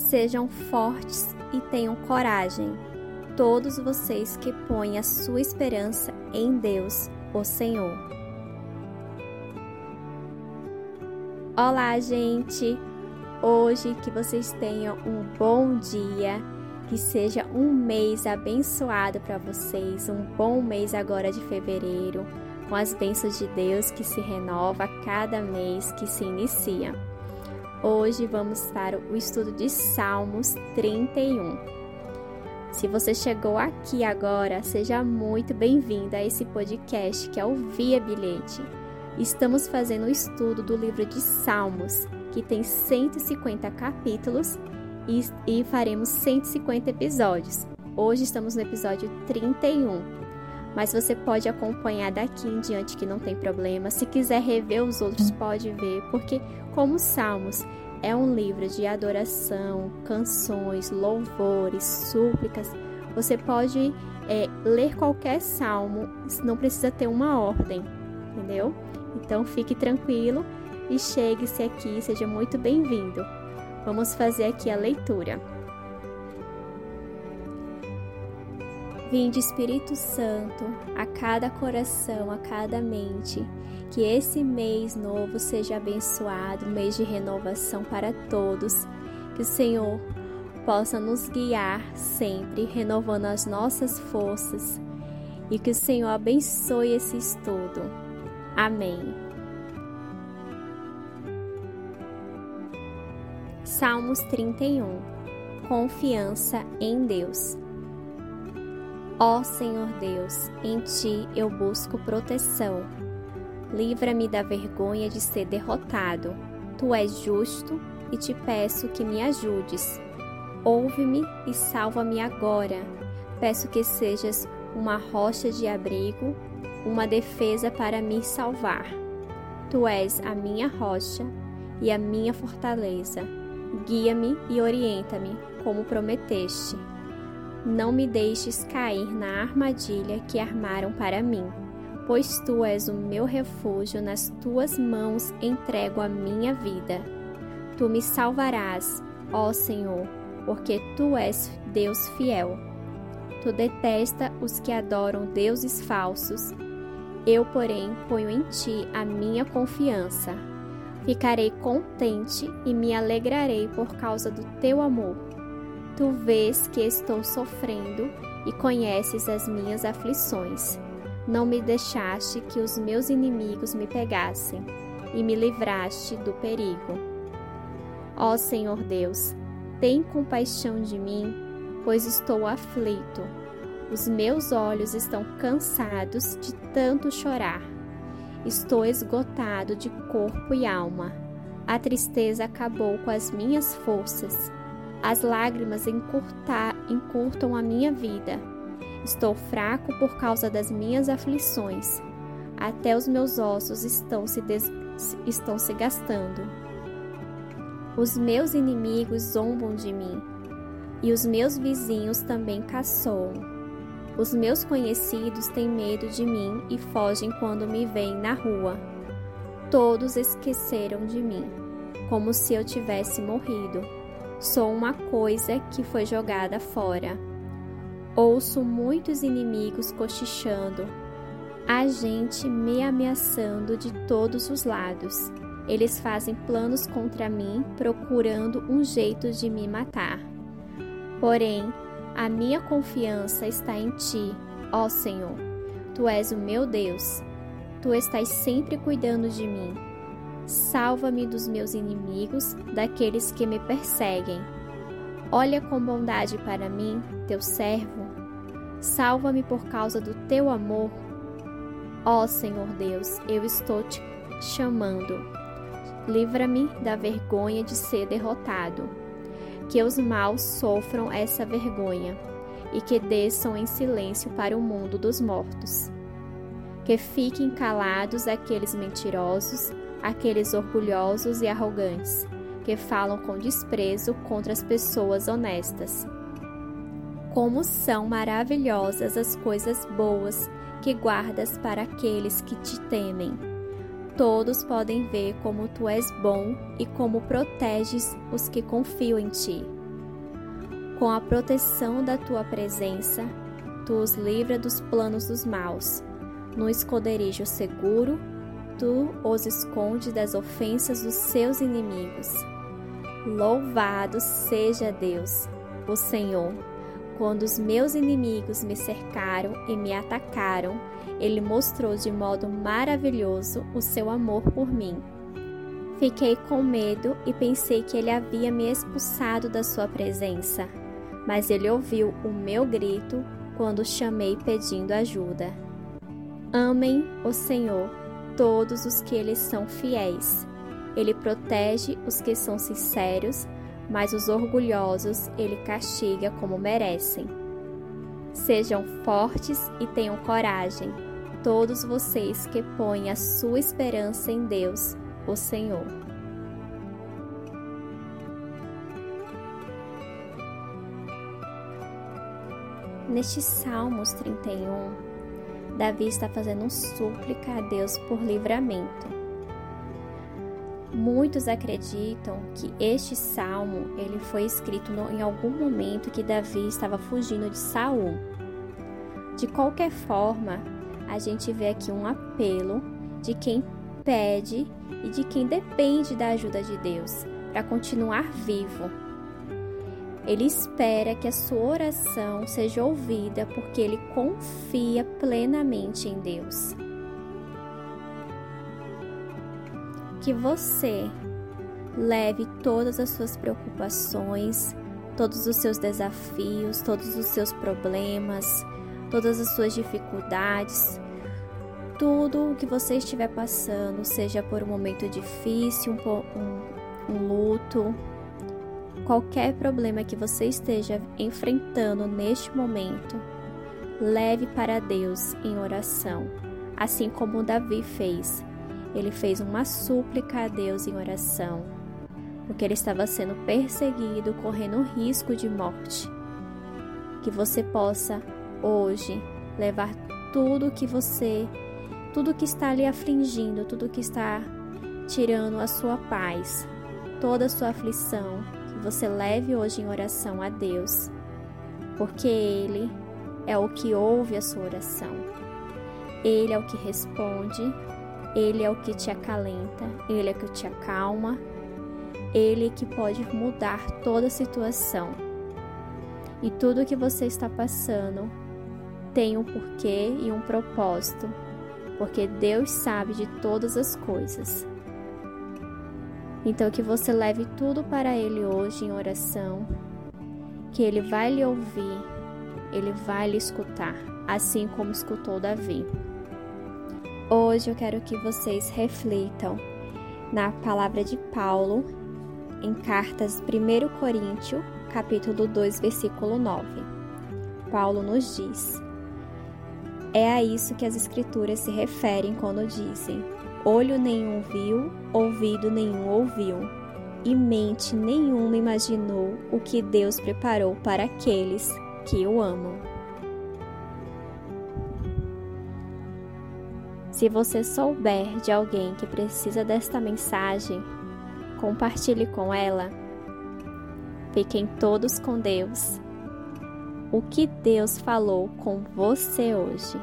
Sejam fortes e tenham coragem, todos vocês que põem a sua esperança em Deus, o Senhor. Olá, gente! Hoje que vocês tenham um bom dia, que seja um mês abençoado para vocês, um bom mês agora de fevereiro, com as bênçãos de Deus que se renova a cada mês que se inicia. Hoje vamos para o estudo de Salmos 31. Se você chegou aqui agora, seja muito bem-vindo a esse podcast que é o Via Bilhete. Estamos fazendo o estudo do livro de Salmos, que tem 150 capítulos e, e faremos 150 episódios. Hoje estamos no episódio 31 mas você pode acompanhar daqui em diante que não tem problema. Se quiser rever os outros, pode ver, porque como Salmos é um livro de adoração, canções, louvores, súplicas, você pode é, ler qualquer salmo, não precisa ter uma ordem, entendeu? Então fique tranquilo e chegue-se aqui, seja muito bem-vindo. Vamos fazer aqui a leitura. Vinde Espírito Santo a cada coração, a cada mente. Que esse mês novo seja abençoado, mês de renovação para todos. Que o Senhor possa nos guiar sempre, renovando as nossas forças. E que o Senhor abençoe esse estudo. Amém. Salmos 31 Confiança em Deus. Ó Senhor Deus, em ti eu busco proteção. Livra-me da vergonha de ser derrotado. Tu és justo e te peço que me ajudes. Ouve-me e salva-me agora. Peço que sejas uma rocha de abrigo, uma defesa para me salvar. Tu és a minha rocha e a minha fortaleza. Guia-me e orienta-me, como prometeste. Não me deixes cair na armadilha que armaram para mim, pois tu és o meu refúgio, nas tuas mãos entrego a minha vida. Tu me salvarás, ó Senhor, porque tu és Deus fiel. Tu detesta os que adoram deuses falsos. Eu, porém, ponho em ti a minha confiança. Ficarei contente e me alegrarei por causa do teu amor Tu vês que estou sofrendo e conheces as minhas aflições. Não me deixaste que os meus inimigos me pegassem e me livraste do perigo. Ó Senhor Deus, tem compaixão de mim, pois estou aflito. Os meus olhos estão cansados de tanto chorar. Estou esgotado de corpo e alma. A tristeza acabou com as minhas forças as lágrimas encurtam a minha vida. Estou fraco por causa das minhas aflições. Até os meus ossos estão se, des... estão se gastando. Os meus inimigos zombam de mim, e os meus vizinhos também caçoam. Os meus conhecidos têm medo de mim e fogem quando me veem na rua. Todos esqueceram de mim, como se eu tivesse morrido. Sou uma coisa que foi jogada fora. Ouço muitos inimigos cochichando, a gente me ameaçando de todos os lados. Eles fazem planos contra mim, procurando um jeito de me matar. Porém, a minha confiança está em ti, ó Senhor. Tu és o meu Deus. Tu estás sempre cuidando de mim. Salva-me dos meus inimigos, daqueles que me perseguem. Olha com bondade para mim, teu servo. Salva-me por causa do teu amor. Ó Senhor Deus, eu estou te chamando. Livra-me da vergonha de ser derrotado. Que os maus sofram essa vergonha e que desçam em silêncio para o mundo dos mortos. Que fiquem calados aqueles mentirosos aqueles orgulhosos e arrogantes, que falam com desprezo contra as pessoas honestas. Como são maravilhosas as coisas boas que guardas para aqueles que te temem. Todos podem ver como tu és bom e como proteges os que confiam em ti. Com a proteção da tua presença, tu os livra dos planos dos maus. No esconderijo seguro, tu os esconde das ofensas dos seus inimigos. Louvado seja Deus, o Senhor. Quando os meus inimigos me cercaram e me atacaram, ele mostrou de modo maravilhoso o seu amor por mim. Fiquei com medo e pensei que ele havia me expulsado da sua presença, mas ele ouviu o meu grito quando chamei pedindo ajuda. Amem o Senhor todos os que lhes são fiéis. Ele protege os que são sinceros, mas os orgulhosos ele castiga como merecem. Sejam fortes e tenham coragem, todos vocês que põem a sua esperança em Deus, o Senhor. Neste Salmos 31, Davi está fazendo um súplica a Deus por livramento. Muitos acreditam que este salmo ele foi escrito no, em algum momento que Davi estava fugindo de Saul. De qualquer forma, a gente vê aqui um apelo de quem pede e de quem depende da ajuda de Deus para continuar vivo. Ele espera que a sua oração seja ouvida porque ele confia plenamente em Deus. Que você leve todas as suas preocupações, todos os seus desafios, todos os seus problemas, todas as suas dificuldades, tudo o que você estiver passando, seja por um momento difícil, um, um, um luto, qualquer problema que você esteja enfrentando neste momento, leve para Deus em oração, assim como Davi fez ele fez uma súplica a Deus em oração, porque ele estava sendo perseguido, correndo risco de morte. Que você possa hoje levar tudo que você, tudo que está lhe afligindo, tudo que está tirando a sua paz, toda a sua aflição, você leve hoje em oração a Deus, porque Ele é o que ouve a sua oração. Ele é o que responde ele é o que te acalenta, ele é o que te acalma, ele é que pode mudar toda a situação. E tudo que você está passando tem um porquê e um propósito, porque Deus sabe de todas as coisas. Então que você leve tudo para ele hoje em oração, que ele vai lhe ouvir, ele vai lhe escutar, assim como escutou Davi. Hoje eu quero que vocês reflitam na palavra de Paulo em cartas 1 Coríntios, capítulo 2, versículo 9. Paulo nos diz: É a isso que as escrituras se referem quando dizem: olho nenhum viu, ouvido nenhum ouviu, e mente nenhuma imaginou o que Deus preparou para aqueles que o amam. Se você souber de alguém que precisa desta mensagem, compartilhe com ela. Fiquem todos com Deus. O que Deus falou com você hoje?